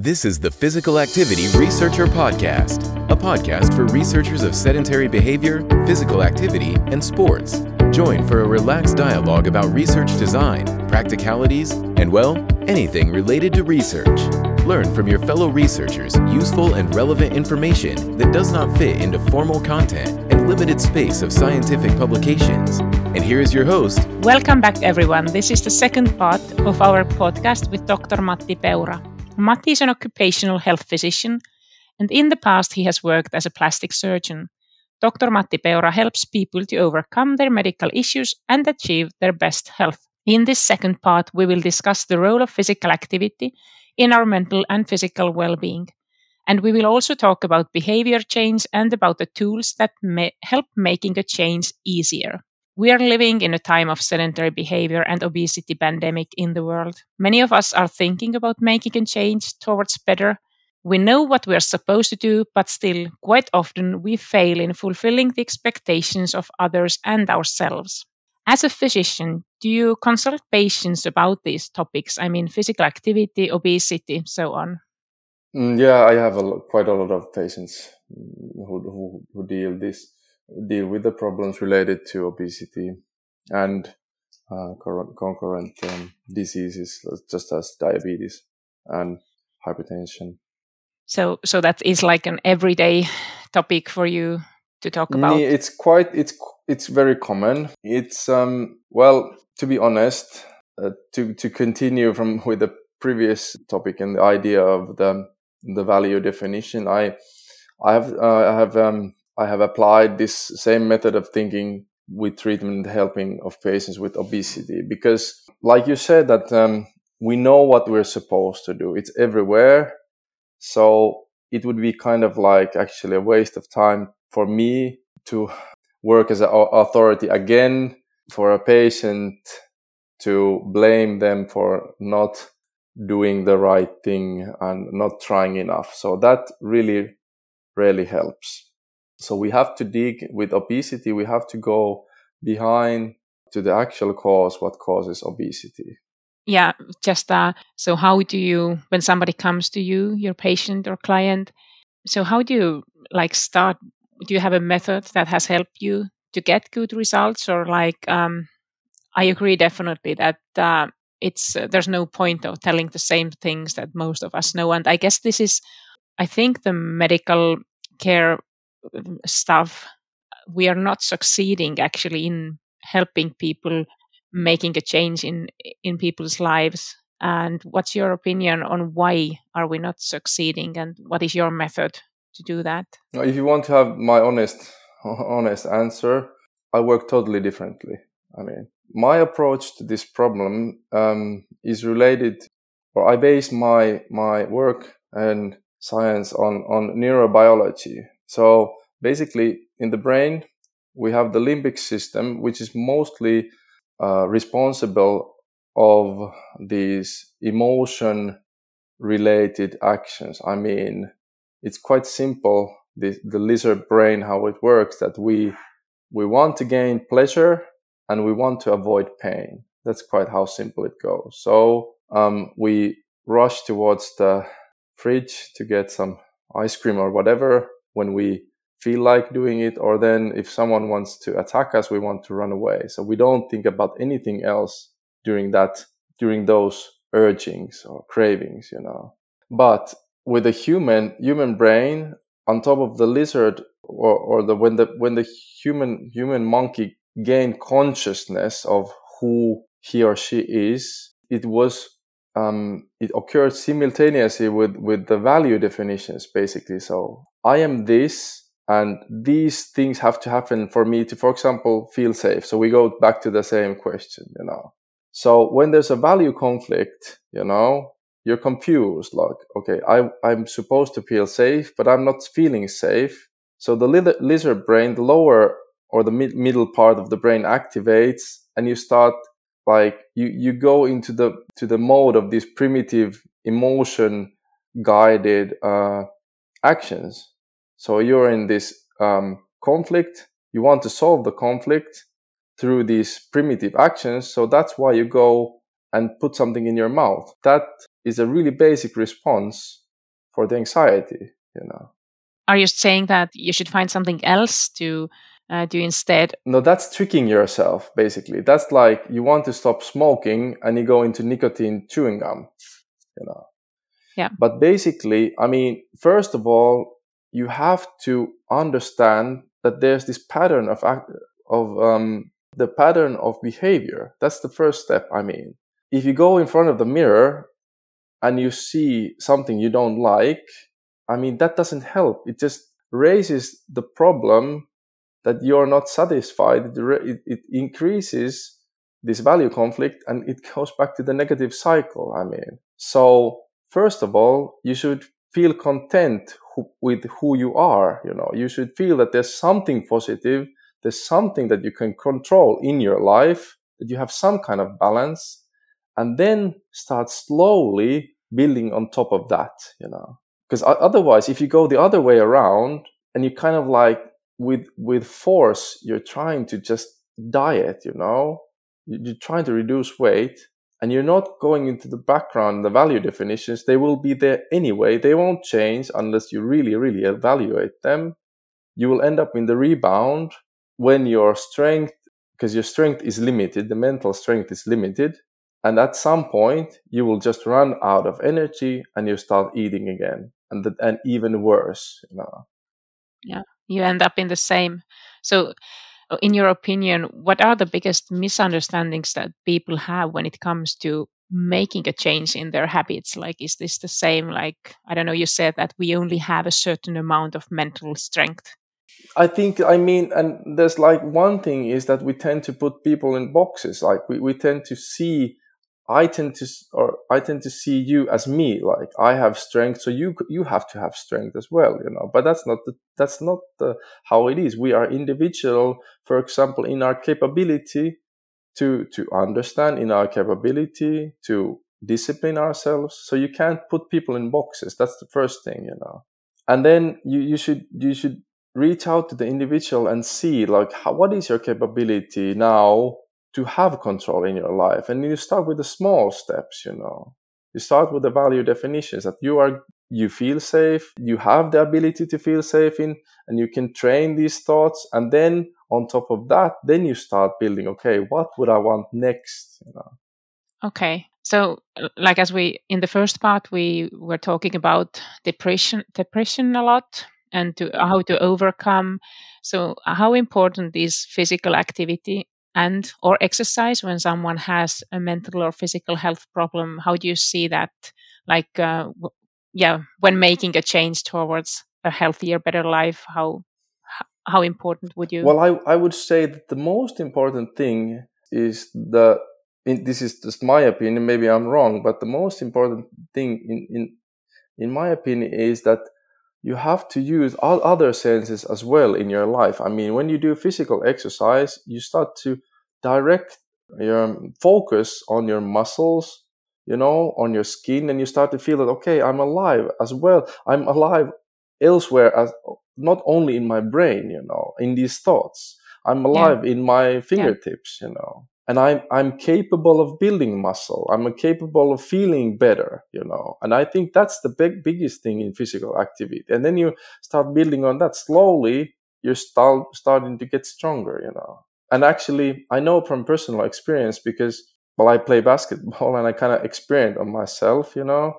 This is the Physical Activity Researcher Podcast, a podcast for researchers of sedentary behavior, physical activity, and sports. Join for a relaxed dialogue about research design, practicalities, and, well, anything related to research. Learn from your fellow researchers useful and relevant information that does not fit into formal content and limited space of scientific publications. And here is your host. Welcome back, everyone. This is the second part of our podcast with Dr. Matti Peura. Matti is an occupational health physician, and in the past he has worked as a plastic surgeon. Dr. Matti Peura helps people to overcome their medical issues and achieve their best health. In this second part, we will discuss the role of physical activity in our mental and physical well being. And we will also talk about behavior change and about the tools that help making a change easier. We are living in a time of sedentary behavior and obesity pandemic in the world. Many of us are thinking about making a change towards better. We know what we are supposed to do, but still, quite often, we fail in fulfilling the expectations of others and ourselves. As a physician, do you consult patients about these topics? I mean, physical activity, obesity, so on. Mm, yeah, I have a, quite a lot of patients who, who, who deal this deal with the problems related to obesity and uh, concurrent um, diseases, just as diabetes and hypertension. So, so that is like an everyday topic for you to talk about. It's quite it's it's very common. It's um well, to be honest, uh, to to continue from with the previous topic and the idea of the the value definition, I I have uh, I have um, I have applied this same method of thinking with treatment helping of patients with obesity because, like you said, that um, we know what we're supposed to do. It's everywhere. So it would be kind of like actually a waste of time for me to work as an authority again for a patient to blame them for not doing the right thing and not trying enough. So that really, really helps. So we have to dig with obesity, we have to go behind to the actual cause, what causes obesity. Yeah, just that. so how do you, when somebody comes to you, your patient or client, so how do you like start? Do you have a method that has helped you to get good results, or like? Um, I agree definitely that uh, it's uh, there's no point of telling the same things that most of us know, and I guess this is, I think the medical care stuff we are not succeeding actually in helping people making a change in in people's lives. And what's your opinion on why are we not succeeding and what is your method to do that? If you want to have my honest honest answer i work totally differently. I mean my approach to this problem um, is related or i base my my work and science on on neurobiology so basically, in the brain, we have the limbic system, which is mostly uh, responsible of these emotion related actions. I mean, it's quite simple. The, the lizard brain, how it works, that we we want to gain pleasure and we want to avoid pain. That's quite how simple it goes. So um, we rush towards the fridge to get some ice cream or whatever when we feel like doing it or then if someone wants to attack us we want to run away. So we don't think about anything else during that during those urgings or cravings you know. But with the human human brain on top of the lizard or, or the when the when the human human monkey gained consciousness of who he or she is it was um, it occurs simultaneously with with the value definitions basically. So i am this and these things have to happen for me to for example feel safe. So we go back to the same question you know. So when there's a value conflict you know you're confused like okay I, i'm supposed to feel safe but i'm not feeling safe. So the lizard brain the lower or the mid- middle part of the brain activates and you start like you you go into the to the mode of these primitive emotion guided uh, actions so you're in this um, conflict. You want to solve the conflict through these primitive actions. So that's why you go and put something in your mouth. That is a really basic response for the anxiety, you know. Are you saying that you should find something else to uh, do instead? No, that's tricking yourself, basically. That's like you want to stop smoking and you go into nicotine chewing gum, you know. Yeah. But basically, I mean, first of all, you have to understand that there's this pattern of of um, the pattern of behavior. That's the first step. I mean, if you go in front of the mirror and you see something you don't like, I mean, that doesn't help. It just raises the problem that you're not satisfied. It, it increases this value conflict and it goes back to the negative cycle. I mean, so first of all, you should feel content with who you are. You know, you should feel that there's something positive. There's something that you can control in your life, that you have some kind of balance and then start slowly building on top of that, you know. Because otherwise, if you go the other way around and you kind of like with with force, you're trying to just diet, you know, you're trying to reduce weight, and you're not going into the background, the value definitions. They will be there anyway. They won't change unless you really, really evaluate them. You will end up in the rebound when your strength, because your strength is limited, the mental strength is limited, and at some point, you will just run out of energy and you start eating again. And, the, and even worse, you know. Yeah, you end up in the same. So, uh, in your opinion, what are the biggest misunderstandings that people have when it comes to making a change in their habits? Like, is this the same? Like, I don't know, you said that we only have a certain amount of mental strength. I think, I mean, and there's like one thing is that we tend to put people in boxes. Like, we, we tend to see I tend to, or I tend to see you as me. Like I have strength, so you you have to have strength as well, you know. But that's not the, that's not the, how it is. We are individual, for example, in our capability to to understand, in our capability to discipline ourselves. So you can't put people in boxes. That's the first thing, you know. And then you you should you should reach out to the individual and see like how, what is your capability now to have control in your life. And you start with the small steps, you know. You start with the value definitions that you are you feel safe, you have the ability to feel safe in, and you can train these thoughts. And then on top of that, then you start building, okay, what would I want next? You know. Okay. So like as we in the first part we were talking about depression depression a lot and to how to overcome. So how important is physical activity and or exercise when someone has a mental or physical health problem how do you see that like uh, yeah when making a change towards a healthier better life how how important would you well i, I would say that the most important thing is the in, this is just my opinion maybe i'm wrong but the most important thing in in in my opinion is that you have to use all other senses as well in your life. I mean, when you do physical exercise, you start to direct your um, focus on your muscles, you know, on your skin, and you start to feel that, okay, I'm alive as well. I'm alive elsewhere as not only in my brain, you know, in these thoughts. I'm alive yeah. in my fingertips, yeah. you know and I'm I'm capable of building muscle. I'm capable of feeling better, you know. And I think that's the big biggest thing in physical activity. And then you start building on that slowly. You're start, starting to get stronger, you know. And actually, I know from personal experience because well, I play basketball and I kind of experienced on myself, you know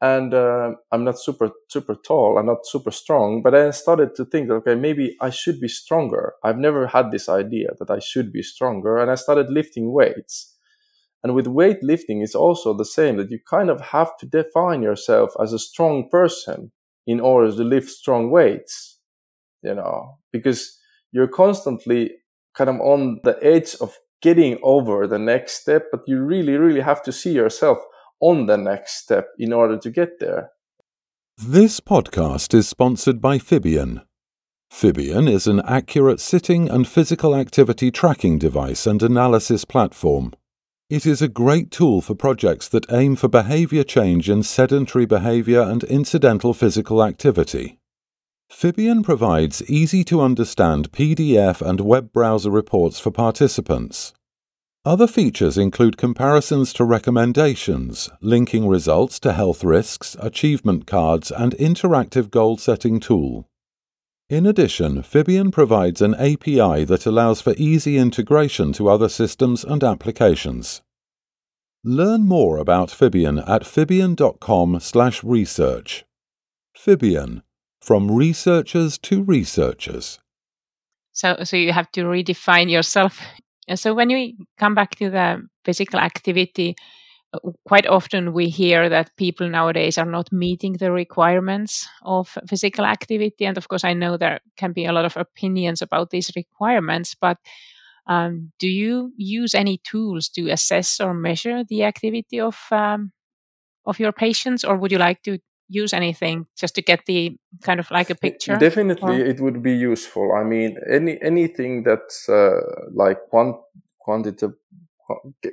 and uh, I'm not super super tall. I'm not super strong, but I started to think, okay, maybe I should be stronger. I've never had this idea that I should be stronger, and I started lifting weights. And with weightlifting, it's also the same that you kind of have to define yourself as a strong person in order to lift strong weights, you know, because you're constantly kind of on the edge of getting over the next step, but you really, really have to see yourself on the next step in order to get there. This podcast is sponsored by Fibion. Fibion is an accurate sitting and physical activity tracking device and analysis platform. It is a great tool for projects that aim for behavior change in sedentary behavior and incidental physical activity. Fibion provides easy to understand PDF and web browser reports for participants. Other features include comparisons to recommendations, linking results to health risks, achievement cards, and interactive goal setting tool. In addition, Fibion provides an API that allows for easy integration to other systems and applications. Learn more about Fibion at fibion.com/research. Fibion, from researchers to researchers. So, so you have to redefine yourself and so when we come back to the physical activity, uh, quite often we hear that people nowadays are not meeting the requirements of physical activity. And of course, I know there can be a lot of opinions about these requirements, but um, do you use any tools to assess or measure the activity of um, of your patients, or would you like to use anything just to get the kind of like a picture? Definitely, or? it would be useful. I mean, any anything that's uh, like quant quantitative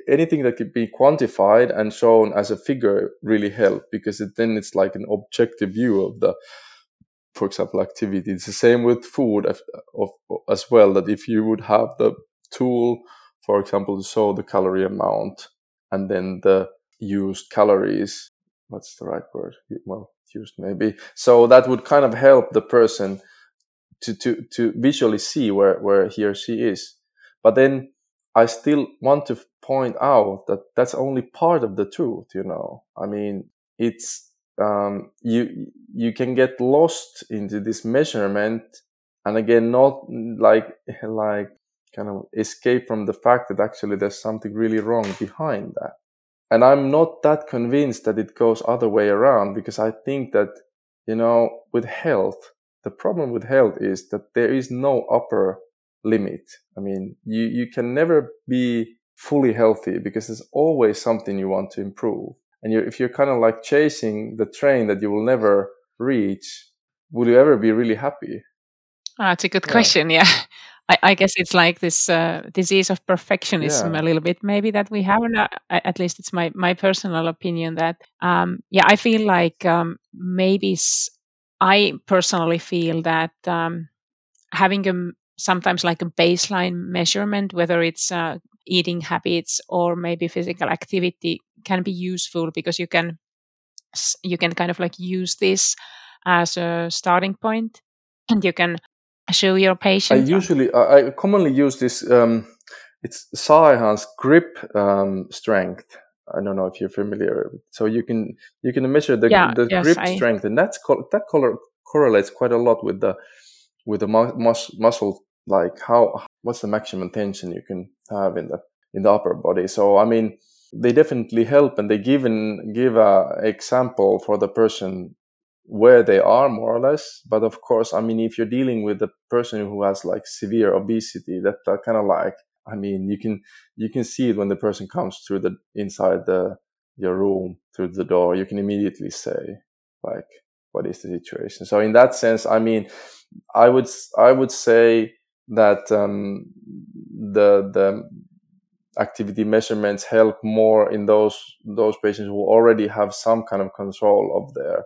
anything that could be quantified and shown as a figure really help because it, then it's like an objective view of the for example activity it's the same with food of, of, as well that if you would have the tool for example to show the calorie amount and then the used calories what's the right word? Well, used maybe. So that would kind of help the person to, to, to visually see where, where he or she is. But then I still want to point out that that's only part of the truth, you know. I mean, it's, um, you, you can get lost into this measurement and again, not like, like kind of escape from the fact that actually there's something really wrong behind that and I'm not that convinced that it goes other way around because I think that, you know, with health, the problem with health is that there is no upper limit. I mean, you, you can never be fully healthy because there's always something you want to improve. And you're, if you're kind of like chasing the train that you will never reach, will you ever be really happy? Oh, that's a good yeah. question. Yeah. I, I guess it's like this uh, disease of perfectionism yeah. a little bit, maybe that we have. And at least it's my my personal opinion that um, yeah, I feel like um, maybe I personally feel that um, having a sometimes like a baseline measurement, whether it's uh, eating habits or maybe physical activity, can be useful because you can you can kind of like use this as a starting point and you can show your patient? I usually, I, I commonly use this. Um, it's Saehan's grip um, strength. I don't know if you're familiar. So you can you can measure the yeah, the yes, grip I... strength, and that's called that color correlates quite a lot with the with the mus- muscle. Like how what's the maximum tension you can have in the in the upper body. So I mean, they definitely help, and they give an, give a example for the person where they are more or less. But of course i mean if you're dealing with a person who has like severe obesity that, kind of like i mean you can you can see it when the person comes through the inside the your room through the door you can immediately say like what is the situation? So in that sense i mean i would i would say that um, the the activity measurements help more in those those patients who already have some kind of control of their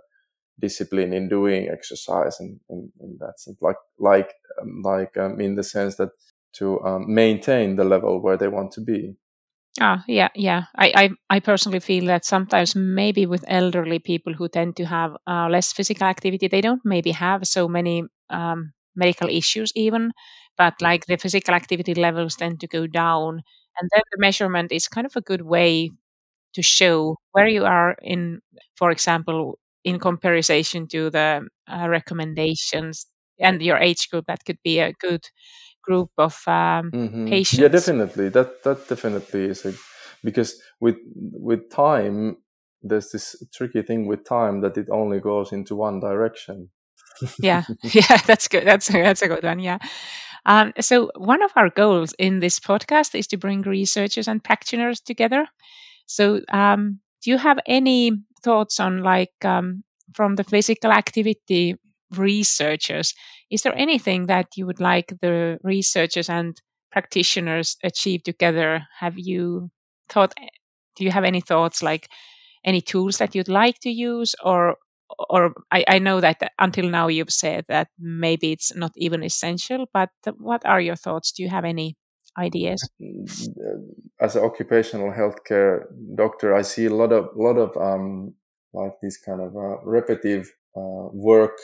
discipline in doing exercise and in, in, that sense. Like like um, like um, in the sense that to um, maintain the level where they want to be. Ah yeah yeah. I, I i personally feel that sometimes maybe with elderly people who tend to have uh, less physical activity they don't maybe have so many um, medical issues even but like the physical activity levels tend to go down and then the measurement is kind of a good way to show where you are in for example in comparison to the uh, recommendations and your age group that could be a good group of um, mm-hmm. patients. yeah definitely. That that definitely is a, because with with time there's this tricky thing with time that it only goes into one direction. Yeah. Yeah that's good. That's that's a good one yeah. Um, so one of our goals in this podcast is to bring researchers and practitioners together. So um, do you have any thoughts on like um, from the physical activity researchers. Is there anything that you would like the researchers and practitioners achieve together? Have you thought do you have any thoughts like any tools that you'd like to use? Or or I, I know that until now you've said that maybe it's not even essential but what are your thoughts? Do you have any ideas as an occupational healthcare doctor, I see a lot of lot of um, like these kind of uh, repetitive uh, work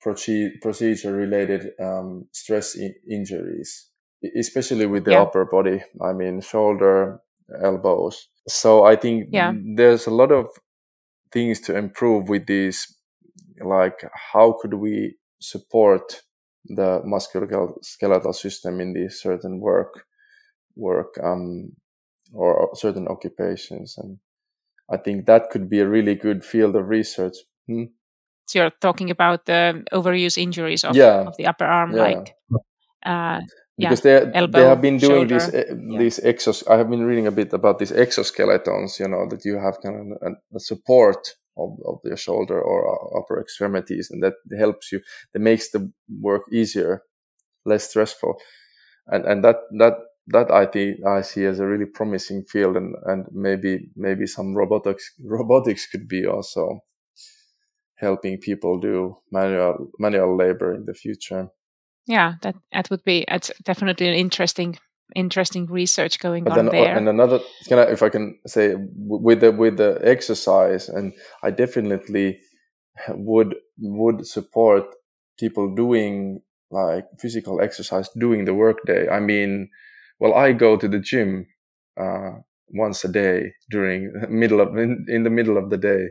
procedure related um, stress in- injuries, especially with the yeah. upper body. I mean, shoulder, elbows. So I think yeah. there's a lot of things to improve with these. Like, how could we support the musculoskeletal system in these certain work work um, or certain occupations and i think that could be a really good field of research hmm? so you're talking about the overuse injuries of, yeah. of the upper arm yeah. like uh, because yeah, they elbow, they have been doing shoulder. these yeah. these exos. I have been reading a bit about these exoskeletons. You know that you have kind of a, a support of, of your shoulder or upper extremities, and that helps you. That makes the work easier, less stressful, and and that that that I think I see as a really promising field, and and maybe maybe some robotics robotics could be also helping people do manual manual labor in the future. Yeah, that that would be it's definitely an interesting interesting research going but on then, uh, there. And another, can I, if I can say, with the with the exercise, and I definitely would would support people doing like physical exercise during the workday. I mean, well, I go to the gym uh, once a day during middle of in, in the middle of the day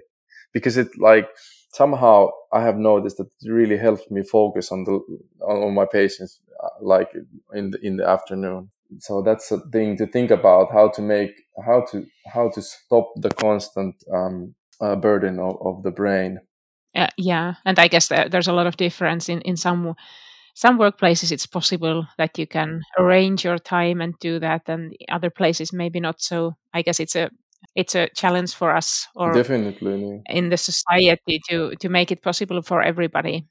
because it like somehow I have noticed that it really helps me focus on the on my patients uh, like in the in the afternoon. So that's a thing to think about how to make how to how to stop the constant um, uh, burden of, of the brain. Uh, yeah and i guess there's a lot of difference in in some some workplaces it's possible that you can arrange your time and do that and other places maybe not so. I guess it's a it's a challenge for us or definitely in the society to to make it possible for everybody.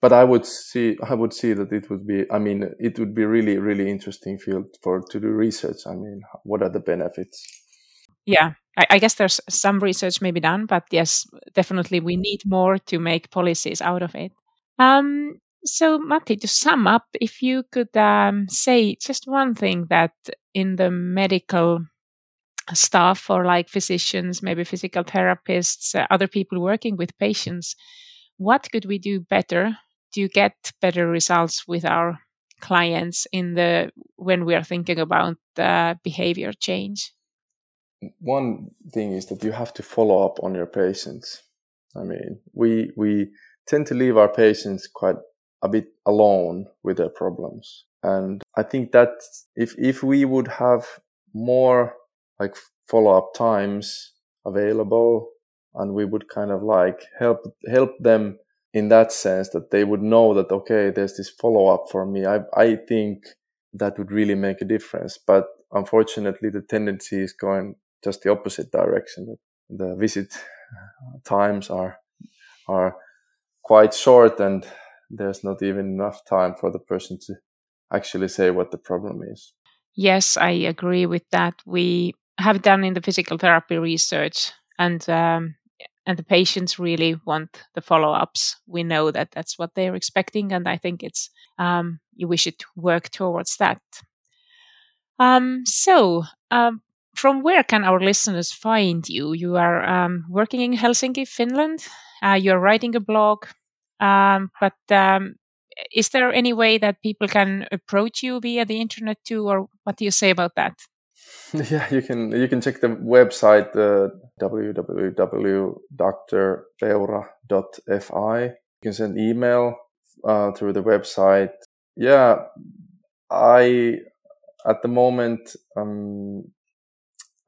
But i would see i would see that it would be i mean it would be really really interesting field for to do research. I mean what are the benefits? Yeah I, I guess there's some research maybe done but yes definitely we need more to make policies out of it. Um so matti to sum up if you could um, say just one thing that in the medical staff or like physicians, maybe physical therapists, uh, other people working with patients, what could we do better to get better results with our clients in the when we are thinking about uh, behavior change? One thing is that you have to follow up on your patients. I mean, we we tend to leave our patients quite a bit alone with their problems, and I think that if if we would have more like follow up times available and we would kind of like help help them in that sense that they would know that okay there's this follow up for me i i think that would really make a difference. But unfortunately the tendency is going just the opposite direction. The visit times are are quite short and there's not even enough time for the person to actually say what the problem is. Yes i agree with that. We have done in the physical therapy research and um, and the patients really want the follow-ups. We know that that's what they're expecting and i think it's um, we should work towards that. Um, so um, from where can our listeners find you? You are um, working in helsinki finland. Uh, you're writing a blog um, but is there any way that people can approach you via the internet too or what do you say about that Yeah, you can you can check the website uh, www.drpeura.fi. You can send email uh, through the website. Yeah, I at the moment um,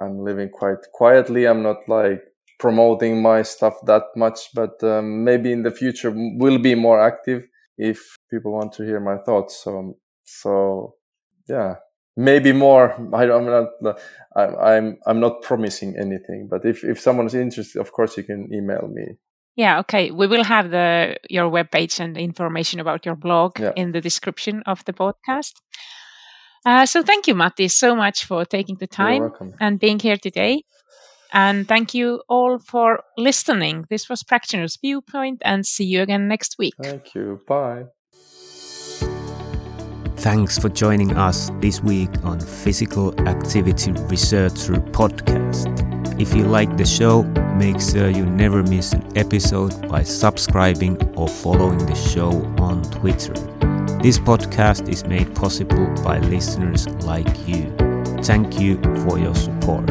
I'm living quite quietly. I'm not like promoting my stuff that much, but um, maybe in the future will be more active if people want to hear my thoughts. So so yeah maybe more. I, am not I'm, I'm i'm not promising anything but if if someone's interested of course you can email me. Yeah okay. We will have the your webpage and information about your blog yeah. in the description of the podcast. Uh, so thank you matti so much for taking the time and being here today and thank you all for listening this was practitioners viewpoint and see you again next week thank you bye Thanks for joining us this week on Physical Activity Researcher Podcast. If you like the show, make sure you never miss an episode by subscribing or following the show on Twitter. This podcast is made possible by listeners like you. Thank you for your support.